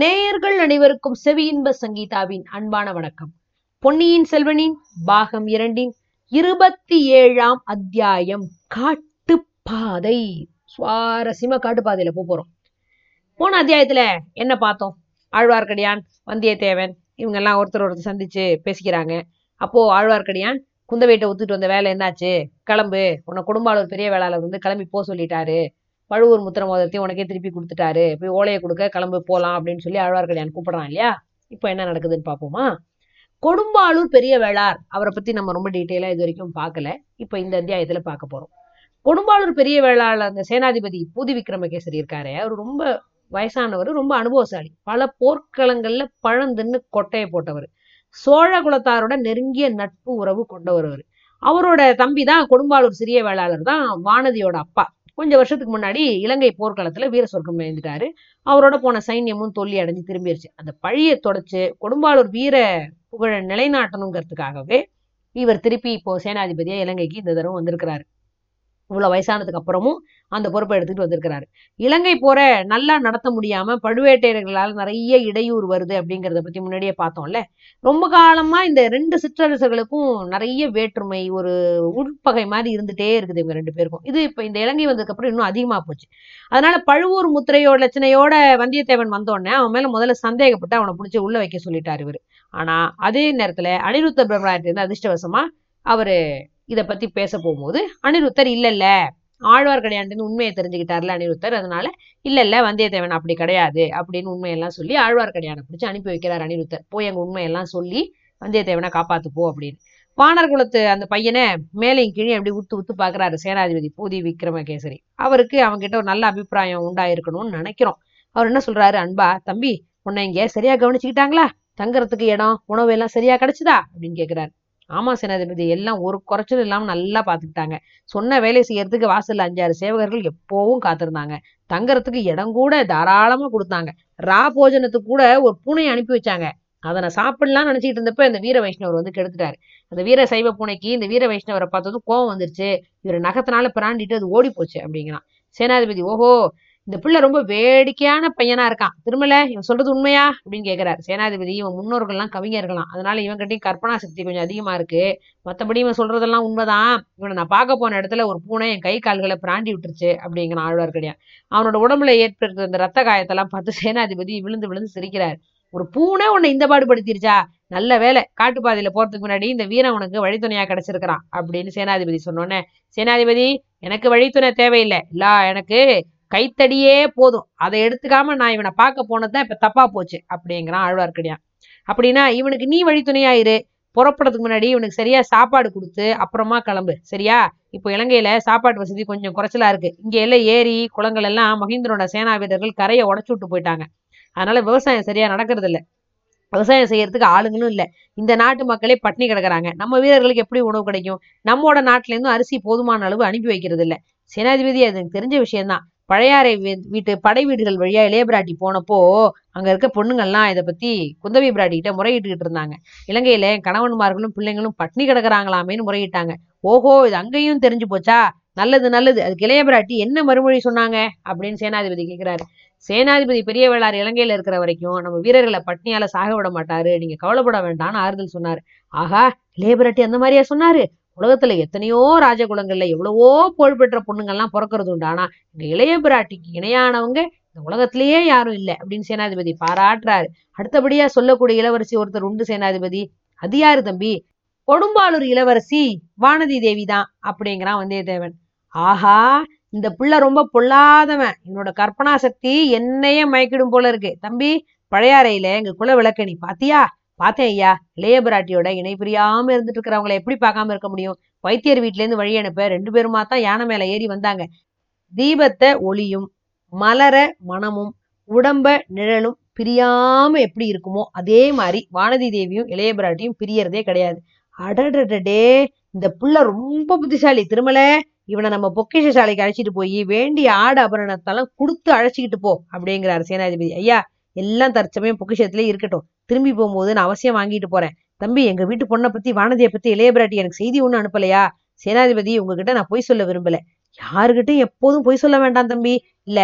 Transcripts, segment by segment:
நேயர்கள் அனைவருக்கும் செவியின்ப சங்கீதாவின் அன்பான வணக்கம். பொன்னியின் செல்வனின் பாகம் இரண்டின் இருபத்தி ஏழாம் அத்தியாயம் காட்டுப்பாதை. சுவாரஸ்யமா காட்டுப்பாதையில போக போறோம். போன அத்தியாயத்துல என்ன பார்த்தோம்? ஆழ்வார்க்கடியான் வந்தியத்தேவன் இவங்க எல்லாம் ஒருத்தர் ஒருத்தர் சந்திச்சு பேசிக்கிறாங்க. அப்போ ஆழ்வார்க்கடியான் குந்தவையிட்ட ஒத்துட்டு வந்த வேலை என்னாச்சு? கிளம்பு. உன்னை குடும்பாளர் பெரிய வேளாளர் வந்து கிளம்பி போக சொல்லிட்டாரு. பழுவூர் முத்திர மோதிரத்தையும் உனக்கே திருப்பி கொடுத்துட்டாரு. போய் ஓலையை கொடுக்க கிளம்பு போகலாம் அப்படின்னு சொல்லி ஆழ்வார்க்கடியான் கூப்பிடுறான் இல்லையா? இப்போ என்ன நடக்குதுன்னு பார்ப்போமா? கொடும்பாளூர் பெரிய வேளார் அவரை பற்றி நம்ம ரொம்ப டீட்டெயிலாக இது வரைக்கும் பார்க்கல. இப்போ இந்த அத்தியாயத்தில் பார்க்க போகிறோம் கொடும்பாளூர் பெரிய வேளாளர் அந்த சேனாதிபதி பூதி விக்ரமகேசரி இருக்காரு. அவர் ரொம்ப வயசானவர் ரொம்ப அனுபவசாலி. பல போர்க்களங்கள்ல பழந்துன்னு கொட்டையை போட்டவர். சோழ குலத்தாரோட நெருங்கிய நட்பு உறவு கொண்டவர் அவர். அவரோட தம்பி தான் கொடும்பாளூர் சிறிய வேளாளர் தான் வானதியோட அப்பா. கொஞ்சம் வருஷத்துக்கு முன்னாடி இலங்கை போர்க்களத்துல வீர சொர்க்கம் எழுந்துட்டாரு அவரோட போன சைன்யமும் தொல்லி அடைஞ்சு திரும்பிடுச்சு அந்த பழியை தொடச்சு கொடும்பாளூர் வீர புகழ நிலைநாட்டணுங்கிறதுக்காகவே இவர் திருப்பி இப்போ சேனாதிபதியா இலங்கைக்கு இந்த தடவை வந்திருக்கிறாரு. இவ்வளோ வயசானதுக்கு அப்புறமும் அந்த பொறுப்பை எடுத்துட்டு வந்திருக்கிறாரு. இலங்கை போற நல்லா நடத்த முடியாம பழுவேட்டையர்களால் நிறைய இடையூறு வருது அப்படிங்கிறத பத்தி முன்னாடியே பார்த்தோம்ல. ரொம்ப காலமா இந்த ரெண்டு சிற்றரசர்களுக்கும் நிறைய வேற்றுமை ஒரு உட்பகை மாதிரி இருந்துட்டே இருக்குது இவங்க ரெண்டு பேருக்கும். இது இப்ப இந்த இலங்கை வந்ததுக்கு அப்புறம் இன்னும் அதிகமா போச்சு. அதனால பழுவூர் முத்திரையோட லட்சணையோட வந்தியத்தேவன் வந்தோடனே அவன் மேல முதல்ல சந்தேகப்பட்டு அவனை பிடிச்சி உள்ள வைக்க சொல்லிட்டாரு இவர். ஆனா அதே நேரத்துல அனிருத்த பிரம்மராயத்திலிருந்து அதிர்ஷ்டவசமா அவரு இதை பத்தி பேச போகும்போது அனிருத்தர் இல்ல இல்ல ஆழ்வார்க்கடியாண்டு உண்மையை தெரிஞ்சுக்கிட்டார்ல அனிருத்தர். அதனால இல்ல இல்ல வந்தியத்தேவன் அப்படி கிடையாது அப்படின்னு உண்மையெல்லாம் சொல்லி ஆழ்வார்க்கடியானை பிடிச்சி அனுப்பி வைக்கிறார் அனிருத்தர். போய் அங்க உண்மையெல்லாம் சொல்லி வந்தியத்தேவனை காப்பாத்துப்போ அப்படின்னு. வானர் குலத்து அந்த பையனை மேலையும் கீழே அப்படி உத்து உத்து பாக்குறாரு சேனாதிபதி பூதி விக்ரமகேசரி அவருக்கு அவங்கிட்ட ஒரு நல்ல அபிப்பிராயம் உண்டாயிருக்கணும்னு நினைக்கிறோம். அவர் என்ன சொல்றாரு? அன்பா தம்பி உன்னை இங்க சரியா கவனிச்சுக்கிட்டாங்களா? தங்குறதுக்கு இடம் உணவு எல்லாம் சரியா கிடைச்சுதா? அப்படின்னு கேக்குறாரு. ஆமா சேனாதிபதி எல்லாம் ஒரு குறைச்சலும் இல்லாம நல்லா பாத்துக்கிட்டாங்க. சொன்ன வேலை செய்யறதுக்கு வாசல்ல அஞ்சாறு சேவகர்கள் எப்பவும் காத்திருந்தாங்க. தங்கறதுக்கு இடம் கூட தாராளமா கொடுத்தாங்க. ரா போஜனத்துக்கு கூட ஒரு பூனையை அனுப்பி வச்சாங்க. அதை நான் சாப்பிடலாம்னு நினைச்சிட்டு இருந்தப்ப இந்த வீர வைஷ்ணவர் வந்து கெடுத்துட்டாரு. அந்த வீர சைவ பூனைக்கு இந்த வீர வைஷ்ணவரை பார்த்ததும் கோவம் வந்துருச்சு. இவர் நகத்தினால பிராண்டிட்டு அது ஓடி போச்சு அப்படிங்கிறான். சேனாதிபதி ஓஹோ இந்த பிள்ளை ரொம்ப வேடிக்கையான பையனா இருக்கான். திருமல இவன் சொல்றது உண்மையா? அப்படின்னு கேக்குறாரு. சேனாதிபதி இவன் முன்னோர்கள்லாம் கவிஞர்களாம் அதனால இவன்கிட்டயும் கற்பனா சக்தி கொஞ்சம் அதிகமா இருக்கு. மத்தபடி இவன் சொல்றதெல்லாம் உண்மைதான். இவனை நான் பார்க்க போன இடத்துல ஒரு பூனை என் கை கால்களை பிராண்டி விட்டுருச்சு அப்படிங்கிறான் ஆழ்வார்க்கடியான் அவனோட உடம்புல ஏற்படுத்த இந்த ரத்த காயத்தெல்லாம் பார்த்து சேனாதிபதி விழுந்து விழுந்து சிரிக்கிறார். ஒரு பூனை உன்னை இந்த பாடுபடுத்திருச்சா? நல்ல வேலை காட்டுப்பாதையில போறதுக்கு முன்னாடி இந்த வீரன் உனக்கு வழித்துணையா கிடைச்சிருக்கிறான் அப்படின்னு சேனாதிபதி சொன்னோன்னே சேனாதிபதி எனக்கு வழித்துணை தேவையில்லை. இல்ல எனக்கு கைத்தடியே போதும். அதை எடுத்துக்காம நான் இவனை பார்க்க போனதுதான் இப்ப தப்பா போச்சு அப்படிங்கிறான் ஆழ்வார்க்கடியான். அப்படின்னா இவனுக்கு நீ வழித்துணையாயிரு புறப்படுறதுக்கு முன்னாடி இவனுக்கு சரியா சாப்பாடு கொடுத்து அப்புறமா கிளம்பு. சரியா? இப்போ இலங்கையில சாப்பாட்டு வசதி கொஞ்சம் குறைச்சலா இருக்கு. இங்க எல்லாம் ஏரி குளங்கள் எல்லாம் மஹிந்தரோட சேனா வீரர்கள் கரையை உடச்சு விட்டு போயிட்டாங்க. அதனால விவசாயம் சரியா நடக்கிறது இல்லை. விவசாயம் செய்யறதுக்கு ஆளுங்களும் இல்ல. இந்த நாட்டு மக்களே பட்டினி கிடக்குறாங்க. நம்ம வீரர்களுக்கு எப்படி உணவு கிடைக்கும்? நம்மோட நாட்டுல இருந்தும் அரிசி போதுமான அளவு அனுப்பி வைக்கிறது இல்லை. சேனாதிபதி அது எனக்கு தெரிஞ்ச விஷயம்தான். பழையாறை வீட்டு படை வீடுகள் வழியா இளையபிராட்டி போனப்போ அங்க இருக்க பொண்ணுங்கள்லாம் இதை பத்தி குந்தவி பிராட்டி கிட்ட முறையிட்டுக்கிட்டு இருந்தாங்க. இலங்கையில கணவன்மார்களும் பிள்ளைங்களும் பட்னி கிடக்குறாங்களாமேன்னு முறையிட்டாங்க. ஓஹோ இது அங்கேயும் தெரிஞ்சு போச்சா? நல்லது நல்லது. அதுக்கு இளையபிராட்டி என்ன மறுமொழி சொன்னாங்க? அப்படின்னு சேனாதிபதி கேட்கிறாரு சேனாதிபதி பெரிய வேளார் இலங்கையில இருக்கிற வரைக்கும் நம்ம வீரர்களை பட்னியால சாக விட மாட்டாரு. நீங்க கவலைப்பட வேண்டாம்னு ஆறுதல் சொன்னாரு. ஆகா இளையபிராட்டி அந்த மாதிரியா சொன்னாரு? உலகத்துல எத்தனையோ ராஜகுலங்கள்ல எவ்வளவோ புகழ்பெற்ற பொண்ணுங்கள்லாம் பிறக்கிறது உண்டு ஆனா இந்த இளைய பிராட்டிக்கு இணையானவங்க இந்த உலகத்திலேயே யாரும் இல்லை அப்படின்னு சேனாதிபதி பாராட்டுறாரு. அடுத்தபடியா சொல்லக்கூடிய இளவரசி ஒருத்தர் உண்டு சேனாதிபதி. அது யாரு தம்பி? கொடும்பாளூர் இளவரசி வானதி தேவி தான் அப்படிங்கிறான் வந்தியத்தேவன். ஆஹா இந்த பிள்ளை ரொம்ப பொல்லாதவன். என்னோட கற்பனா சக்தி என்னையே மயக்கிடும் போல இருக்கு. தம்பி பழையாறையில எங்க குல விளக்க நீ பாத்தியா? பார்த்தேன் ஐயா. இளைய இணை பிரியாம இருந்துட்டு இருக்கிறவங்கள எப்படி பார்க்காம இருக்க முடியும்? வைத்தியர் வீட்டிலேருந்து வழி அனுப்ப ரெண்டு பேருமா தான் யானை மேல ஏறி வந்தாங்க. தீபத்தை ஒளியும் மலர மனமும் உடம்ப நிழலும் பிரியாம எப்படி இருக்குமோ அதே மாதிரி வானதி தேவியும் இளையபிராட்டியும் பிரியறதே கிடையாது. அடடடடே இந்த புள்ள ரொம்ப புத்திசாலி. திருமலை இவனை நம்ம பொக்கிஷ சாலைக்கு அழைச்சிட்டு போய் வேண்டிய ஆடு அபரணத்தெல்லாம் கொடுத்து அழைச்சிக்கிட்டு போ அப்படிங்கிறாரு சேனாதிபதி. ஐயா எல்லாம் தற்சமயம் பொக்கிஷத்திலே இருக்கட்டும். திரும்பி போகும்போது நான் அவசியம் வாங்கிட்டு போறேன். தம்பி எங்க வீட்டு பொண்ணை பத்தி வானதியை பத்தி இளையபிராட்டி எனக்கு செய்தி ஒன்றும் அனுப்பலையா? சேனாதிபதி உங்ககிட்ட நான் பொய் சொல்ல விரும்பல. யாருகிட்டையும் எப்போதும் பொய் சொல்ல வேண்டாம் தம்பி. இல்ல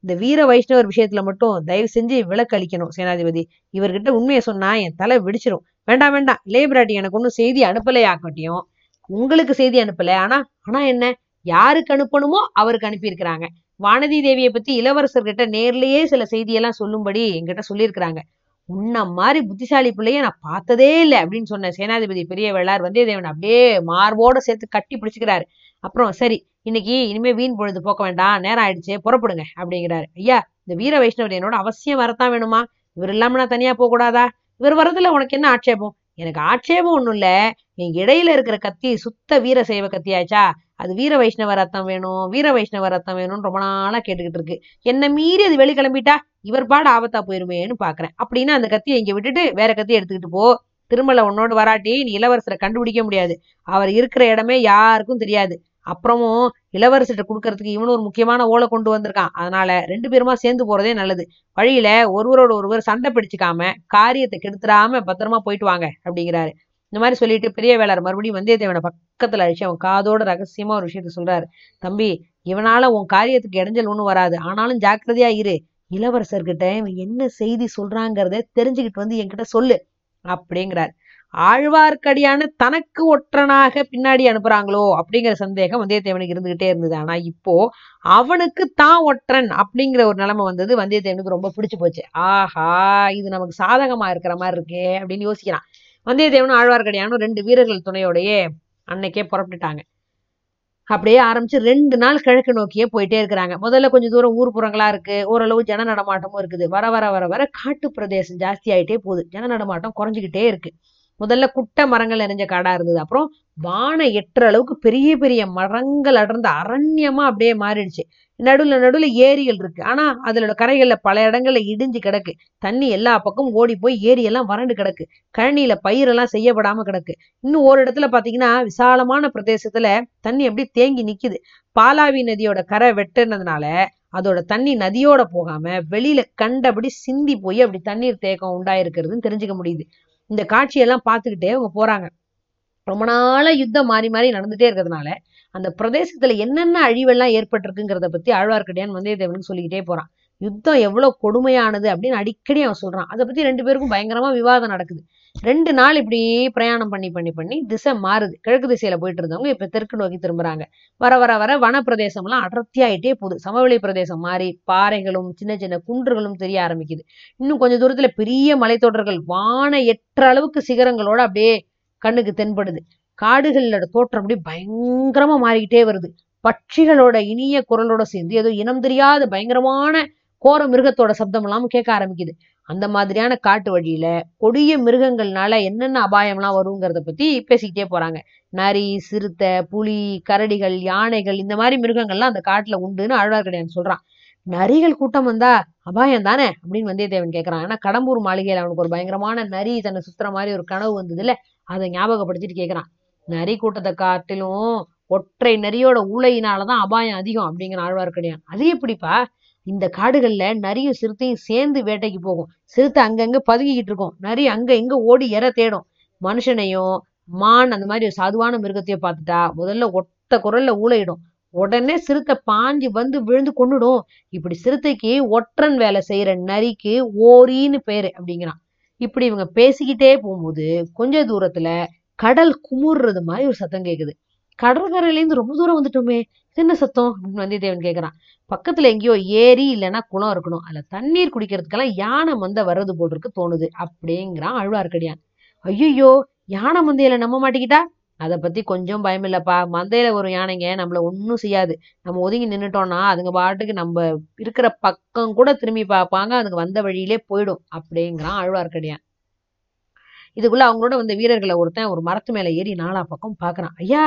இந்த வீர வைஷ்ணவர் விஷயத்துல மட்டும் தயவு செஞ்சு விளக்கு அளிக்கணும் சேனாதிபதி. இவர்கிட்ட உண்மையை சொன்னா என் தலை வெடிச்சிரும். வேண்டாம் வேண்டாம். இளையபிராட்டி எனக்கு ஒன்றும் செய்தி அனுப்பலையாக்கட்டியும் உங்களுக்கு செய்தி அனுப்பல. ஆனா ஆனா என்ன? யாருக்கு அனுப்பணுமோ அவருக்கு அனுப்பியிருக்கிறாங்க. வானதி தேவியை பத்தி இளவரசர்கிட்ட நேர்லயே சில செய்தியெல்லாம் சொல்லும்படி என்கிட்ட சொல்லியிருக்கிறாங்க. உன்ன மாதிரி புத்திசாலி பிள்ளைய நான் பார்த்ததே இல்லை அப்படின்னு சொன்ன சேனாதிபதி பெரிய வெள்ளார் வந்தியத்தேவன் அப்படியே மார்போட சேர்த்து கட்டி பிடிச்சுக்கிறாரு. அப்புறம் சரி இன்னைக்கு இனிமே வீண் பொழுது போக்க வேண்டாம் நேரம் ஆயிடுச்சு புறப்படுங்க அப்படிங்கிறாரு. ஐயா இந்த வீர வைஷ்ணவர் என்னோட அவசியம் வரத்தான் வேணுமா? இவர் இல்லாம நான் தனியா போக கூடாதா இவர் வரதுல உனக்கு என்ன ஆட்சேபம்? எனக்கு ஆட்சேபம் ஒன்றும் இல்லை. என் இடையில இருக்கிற கத்தி சுத்த வீர சைவ கத்தியாச்சா? அது வீர வைஷ்ணவ ரத்தம் வேணும் வீர வைஷ்ணவ ரத்தம் வேணும்னு ரொம்ப நாளாக கேட்டுக்கிட்டு இருக்கு. என்னை மீறி அது வெளி கிளம்பிட்டா இவர் பாடு ஆபத்தா போயிருமேன்னு பாக்குறேன். அப்படின்னு அந்த கத்தியை இங்க விட்டுட்டு வேற கத்தியை எடுத்துக்கிட்டு போ. திருமலை உன்னோடு வராட்டி நீ இளவரசரை கண்டுபிடிக்க முடியாது. அவர் இருக்கிற இடமே யாருக்கும் தெரியாது. அப்புறமும் இளவரசர்கிட்ட கொடுக்கறதுக்கு இவனும் ஒரு முக்கியமான ஓலை கொண்டு வந்திருக்கான். அதனால ரெண்டு பேருமா சேர்ந்து போறதே நல்லது. வழியில ஒருவரோட ஒருவர் சண்டை பிடிச்சிக்காம காரியத்தை கெடுத்துடாம பத்திரமா போயிட்டு வாங்க அப்படிங்கிறாரு. இந்த மாதிரி சொல்லிட்டு பெரிய வேளார் மறுபடியும் வந்தியத்தேவனை பக்கத்துல அழிச்சு அவன் காதோட ரகசியமா ஒரு விஷயத்த சொல்றாரு. தம்பி இவனால உன் காரியத்துக்கு இடைஞ்சல் ஒன்றும் வராது. ஆனாலும் ஜாக்கிரதையா இரு. இளவரசர்கிட்ட இவன் என்ன செய்தி சொல்றாங்கிறத தெரிஞ்சுக்கிட்டு வந்து என்கிட்ட சொல்லு அப்படிங்கிறார். ஆழ்வார்க்கடியான தனக்கு ஒற்றனாக பின்னாடி அனுப்புறாங்களோ அப்படிங்கிற சந்தேகம் வந்தியத்தேவனுக்கு இருந்துகிட்டே இருந்தது. ஆனா இப்போ அவனுக்கு தான் ஒற்றன் அப்படிங்கிற ஒரு நிலைமை வந்தது. வந்தியத்தேவனுக்கு ரொம்ப பிடிச்சு போச்சு. ஆஹா இது நமக்கு சாதகமா இருக்கிற மாதிரி இருக்கே அப்படின்னு யோசிக்கிறான். வந்தியத்தேவனும் ஆழ்வார்க்கடியானும் ரெண்டு வீரர்கள் துணையோடையே அன்னைக்கே புறப்பட்டுட்டாங்க. அப்படியே ஆரம்பிச்சு ரெண்டு நாள் கிழக்கு நோக்கியே போயிட்டே இருக்கிறாங்க. முதல்ல கொஞ்சம் தூரம் ஊர் புறங்களா இருக்கு. ஓரளவு ஜன நடமாட்டமும் இருக்குது. வர வர வர வர காட்டு பிரதேசம் ஜாஸ்தி ஆயிட்டே போகுது. ஜன நடமாட்டம் குறைஞ்சிக்கிட்டே இருக்கு. முதல்ல குட்டை மரங்கள் நிறைஞ்ச காடா இருந்தது. அப்புறம் வானை எட்டுற அளவுக்கு பெரிய பெரிய மரங்கள் அடர்ந்த அரண்யமா அப்படியே மாறிடுச்சு. நடுவுல நடுவுல ஏரிகள் இருக்கு. ஆனா அதுல கரைகள்ல பல இடங்கள்ல இடிஞ்சு கிடக்கு. தண்ணி எல்லா பக்கமும் ஓடி போய் ஏரி எல்லாம் வறண்டு கிடக்கு. கழனியில பயிரெல்லாம் செய்யப்படாம கிடக்கு. இன்னும் ஒரு இடத்துல பாத்தீங்கன்னா விசாலமான பிரதேசத்துல தண்ணி அப்படியே தேங்கி நிக்குது. பாலாவி நதியோட கரை வெட்டுனதுனால அதோட தண்ணி நதியோட போகாம வெளியில கண்டபடி சிந்தி போய் அப்படி தண்ணீர் தேக்கம் உண்டாயிருக்கிறதுன்னு தெரிஞ்சுக்க முடியுது. இந்த காட்சியெல்லாம் பார்த்துக்கிட்டே அவங்க போறாங்க. ரொம்ப நாளா யுத்தம் மாறி மாறி நடந்துட்டே இருக்கிறதுனால அந்த பிரதேசத்துல என்னென்ன அழிவெல்லாம் ஏற்பட்டிருக்குங்கிறத பத்தி ஆழ்வார்க்கடியான் வந்தியத்தேவனுக்கு சொல்லிக்கிட்டே போறான். யுத்தம் எவ்வளவு கொடுமையானது அப்படின்னு அடிக்கடி அவன் சொல்றான். அதை பத்தி ரெண்டு பேருக்கும் பயங்கரமா விவாதம் நடக்குது. ரெண்டு நாள் இப்படி பிரயாணம் பண்ணி பண்ணி பண்ணி திசை மாறுது. கிழக்கு திசையில போயிட்டு இருந்தவங்க இப்ப தெற்கு நோக்கி திரும்புறாங்க. வர வர வர வனப்பிரதேசம்லாம் எல்லாம் அடர்த்தியாயிட்டே போகுது. சமவெளி பிரதேசம் மாறி பாறைகளும் சின்ன சின்ன குன்றுகளும் தெரிய ஆரம்பிக்குது. இன்னும் கொஞ்ச தூரத்துல பெரிய மலைத்தொடர்கள் வான எற்ற அளவுக்கு சிகரங்களோட அப்படியே கண்ணுக்கு தென்படுது. காடுகளோட தோற்றம் அப்படி பயங்கரமா மாறிக்கிட்டே வருது. பட்சிகளோட இனிய குரலோட சேர்ந்து ஏதோ இனம் தெரியாத பயங்கரமான கோர மிருகத்தோட சப்தம் எல்லாம் கேட்க ஆரம்பிக்குது. அந்த மாதிரியான காட்டு வழியில கொடிய மிருகங்கள்னால என்னென்ன அபாயம்லாம் வருங்கிறத பத்தி பேசிக்கிட்டே போறாங்க. நரி சிறுத்தை புலி கரடிகள் யானைகள் இந்த மாதிரி மிருகங்கள்லாம் அந்த காட்டுல உண்டுன்னு ஆழ்வார்க்கடியான் சொல்றான். நரிகள் கூட்டம் வந்தா அபாயம் தானே அப்படின்னு வந்தியத்தேவன் கேட்கறான் ஏன்னா கடம்பூர் மாளிகையில அவனுக்கு ஒரு பயங்கரமான நரி தன்னை சுத்துற மாதிரி ஒரு கனவு வந்தது இல்ல அதை ஞாபகப்படுத்திட்டு கேட்கறான் நரி கூட்டத்தை காட்டிலும் ஒற்றை நரியோட உலையினாலதான் அபாயம் அதிகம் அப்படிங்கிற ஆழ்வார்க்கடியான் அது எப்படிப்பா? இந்த காடுகள்ல நரியும் சிறுத்தையும் சேர்ந்து வேட்டைக்கு போகும். சிறுத்தை அங்கங்க பதுங்கிக்கிட்டு இருக்கும். நரி அங்க இங்கே ஓடி எற தேடும். மனுஷனையும் மான் அந்த மாதிரி ஒரு சாதுவான மிருகத்தையும் பார்த்துட்டா முதல்ல ஒத்த குரல்ல ஊழையிடும் உடனே சிறுத்தை பாஞ்சு வந்து விழுந்து கொன்னுடும். இப்படி சிறுத்தைக்கு ஒற்றன் வேலை செய்யற நரிக்கு ஓரின்னு பேரு அப்படிங்கிறான். இப்படி இவங்க பேசிக்கிட்டே போகும்போது கொஞ்ச தூரத்துல கடல் குமுறுறது மாதிரி ஒரு சத்தம் கேக்குது. கடற்கரையிலேருந்து ரொம்ப தூரம் வந்துட்டோமே என்ன சத்தம்? அப்படின்னு வந்தியத்தேவன் கேட்குறான் பக்கத்துல எங்கேயோ ஏரி இல்லைன்னா குளம் இருக்கணும். அதுல தண்ணீர் குடிக்கிறதுக்கெல்லாம் யானை மந்த வர்றது போல் இருக்கு தோணுது அப்படிங்கிறான் ஆழ்வார்க்கடியான் ஐயோ யானை மந்தையில நம்ப மாட்டிக்கிட்டா? அதை பத்தி கொஞ்சம் பயம் இல்லப்பா. மந்தையில ஒரு யானைங்க நம்மள ஒன்றும் செய்யாது. நம்ம ஒதுங்கி நின்னுட்டோம்னா அதுங்க பாட்டுக்கு நம்ம இருக்கிற பக்கம் கூட திரும்பி பார்ப்பாங்க. அதுங்க வந்த வழியிலே போயிடும் அப்படிங்கிறான் ஆழ்வார்க்கடியான் இதுக்குள்ள அவங்களோட வந்த வீரர்களை ஒருத்தன் ஒரு மரத்து மேல ஏறி நாலா பக்கம் பாக்குறான் ஐயா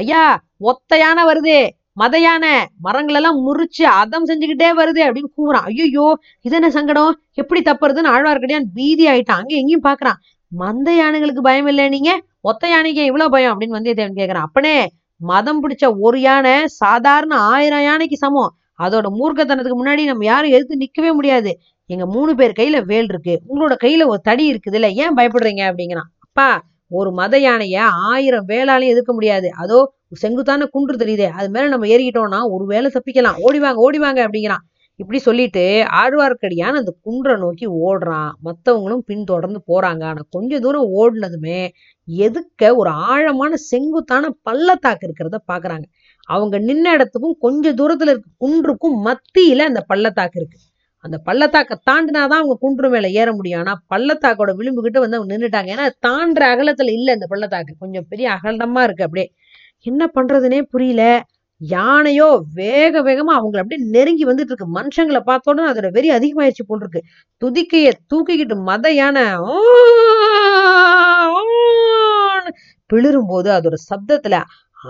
ஐயா ஒத்த யானை வருது. மத யானை மரங்கள் எல்லாம் முறிச்சு அதம் செஞ்சுக்கிட்டே வருது அப்படின்னு கூவுறான். ஐயோ இது என்ன சங்கடம்? எப்படி தப்புறதுன்னு ஆழ்வார்க்கடியான் பீதி ஆயிட்டான். அங்கே எங்கேயும் பாக்குறான் மந்த யானைகளுக்கு பயம் இல்லை நீங்க? ஒத்த யானைக்கு இவ்வளவு பயம் அப்படின்னு வந்தியத்தேவன் கேட்கிறான் அப்பனே மதம் பிடிச்ச ஒரு யானை சாதாரண ஆயிரம் யானைக்கு சமம். அதோட மூர்க்கத்தனத்துக்கு முன்னாடி நம்ம யாரும் எதிர்த்து நிக்கவே முடியாது. எங்க மூணு பேர் கையில வேல் இருக்கு. உங்களோட கையில ஒரு தடி இருக்குது இல்ல ஏன் பயப்படுறீங்க அப்படிங்கிறான். அப்பா ஒரு மத யானைய ஆயிரம் வேளாலையும் எதிர்க்க முடியாது. அதோ செங்குத்தான குன்று தெரியுதே அது மேல நம்ம ஏறிக்கிட்டோம்னா ஒரு வேலை தப்பிக்கலாம். ஓடிவாங்க ஓடிவாங்க அப்படிங்கிறான். இப்படி சொல்லிட்டு ஆழ்வார்க்கடியான் அந்த குன்றை நோக்கி ஓடுறான். மத்தவங்களும் பின்தொடர்ந்து போறாங்க. ஆனா கொஞ்ச தூரம் ஓடினதுமே எதுக்க ஒரு ஆழமான செங்குத்தான பள்ளத்தாக்கு இருக்கிறத பாக்குறாங்க. அவங்க நின்ன இடத்துக்கும் கொஞ்ச தூரத்துல இருக்க குன்றுக்கும் மத்தியில அந்த பள்ளத்தாக்கு இருக்கு. அந்த பள்ளத்தாக்கை தாண்டினாதான் அவங்க குன்று மேலே ஏற முடியும். ஆனால் பள்ளத்தாக்கோட விளிம்புகிட்ட வந்து அவங்க நின்றுட்டாங்க ஏன்னா தாண்டுற அகலத்தில் இல்லை இந்த பள்ளத்தாக்கு. கொஞ்சம் பெரிய அகலமாக இருக்கு அப்படியே. என்ன பண்றதுனே புரியல. யானையோ வேக வேகமா அவங்கள அப்படியே நெருங்கி வந்துட்டு இருக்கு. மனுஷங்களை பார்த்த அதோட வெறி அதிகமாயிருச்சு போல் இருக்கு. துதிக்கைய தூக்கிக்கிட்டு மத யானை பிளிரும் போது அதோட சப்தத்துல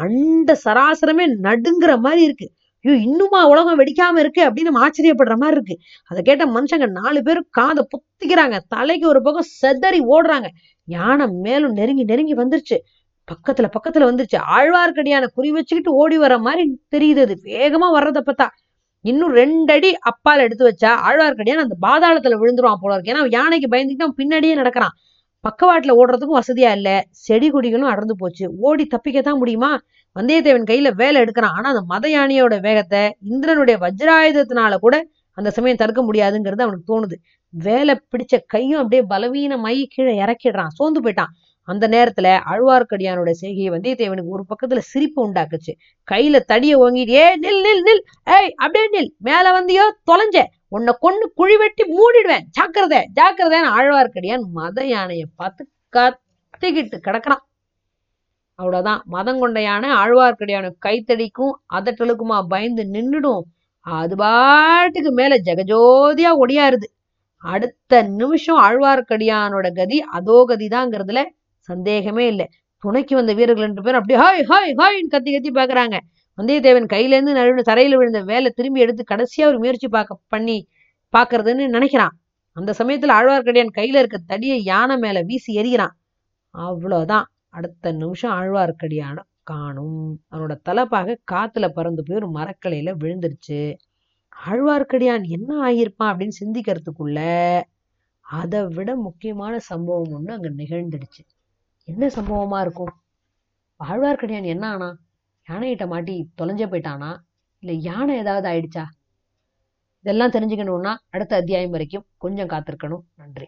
அண்ட சராசரமே நடுங்கிற மாதிரி இருக்கு. ஐயோ இன்னுமா உலகம் வெடிக்காம இருக்கு அப்படின்னு நம்ம ஆச்சரியப்படுற மாதிரி இருக்கு. அதை கேட்ட மனுஷங்க நாலு பேரும் காதை புத்திக்கிறாங்க. தலைக்கு ஒரு பக்கம் செதறி ஓடுறாங்க. யானை மேலும் நெருங்கி நெருங்கி வந்துருச்சு. பக்கத்துல பக்கத்துல வந்துருச்சு. ஆழ்வார்க்கடியான குறி வச்சுக்கிட்டு ஓடி வர மாதிரி தெரியுது அது. வேகமா வர்றத பார்த்தா இன்னும் ரெண்டடி அப்பால் எடுத்து வச்சா ஆழ்வார்க்கடியான் அந்த பாதாளத்துல விழுந்துருவான் போல இருக்கு. ஏன்னா யானைக்கு பயந்துக்கிட்டு பின்னாடியே நடக்கிறான். பக்கவாட்டுல ஓடுறதுக்கும் வசதியா இல்ல. செடி கொடிகளும் அடர்ந்து போச்சு. ஓடி தப்பிக்கத்தான் முடியுமா? வந்தியத்தேவன் கையில வேலை எடுக்கிறான். ஆனா அந்த மத யானையோட வேகத்தை இந்திரனுடைய வஜ்ராயுதத்தினால கூட அந்த சமயம் தடுக்க முடியாதுங்கிறது அவனுக்கு தோணுது. வேலை பிடிச்ச கையும் அப்படியே பலவீனமாயி கீழே இறக்கிடுறான். சோர்ந்து போயிட்டான். அந்த நேரத்துல ஆழ்வார்க்கடியானோட செய்கையை வந்தியத்தேவனுக்கு ஒரு பக்கத்துல சிரிப்பு உண்டாக்குச்சு. கையில தடிய ஓங்கிட்டு ஏ நில் நில் நில். ஏய் அப்படியே நில். மேல வந்தியோ தொலைஞ்ச. உன்னை கொண்டு குழி வெட்டி மூடிடுவேன். ஜாக்கிரதை ஜாக்கிரதைன்னு ஆழ்வார்க்கடியான் மத யானையை பார்த்து கத்திக்கிட்டு கிடக்குறான். அவ்வளவுதான். மதம் ஆழ்வார்க்கடியான கைத்தடிக்கும் அதட்டலுக்குமா பயந்து நின்னுடும். அது பாட்டுக்கு மேல ஜெகஜோதியா ஒடியாருது. அடுத்த நிமிஷம் ஆழ்வார்க்கடியானோட கதி அதோ கதிதாங்கிறதுல சந்தேகமே இல்லை. துணைக்கு வந்த வீரர்கள் ரெண்டு பேரும் அப்படியே ஹாய் ஹாய் ஹாய்ன்னு கத்தி கத்தி பாக்குறாங்க. வந்தியத்தேவன் கையில இருந்து நழுவு தரையில விழுந்த வேலை திரும்பி எடுத்து கடைசியா ஒரு முயற்சி பார்க்க பண்ணி பாக்குறதுன்னு நினைக்கிறான். அந்த சமயத்துல ஆழ்வார்க்கடியான் கையில இருக்க தடியை யானை மேல வீசி எறிகிறான். அவ்வளவுதான். அடுத்த நிமிஷம் ஆழ்வார்க்கடியான காணும். அவனோட தலைப்பாக காத்துல பறந்து போய் ஒரு மரக்கலையில விழுந்துருச்சு. ஆழ்வார்க்கடியான் என்ன ஆகியிருப்பான் அப்படின்னு சிந்திக்கிறதுக்குள்ள அதை விட முக்கியமான சம்பவம் ஒண்ணு அங்க நிகழ்ந்துடுச்சு. என்ன சம்பவமா இருக்கும்? ஆழ்வார்க்கடியான் என்ன ஆனா? யானைகிட்ட மாட்டி தொலைஞ்ச போயிட்டானா? இல்ல யானை ஏதாவது ஆயிடுச்சா? இதெல்லாம் தெரிஞ்சுக்கணும்னா அடுத்த அத்தியாயம் வரைக்கும் கொஞ்சம் காத்திருக்கணும். நன்றி.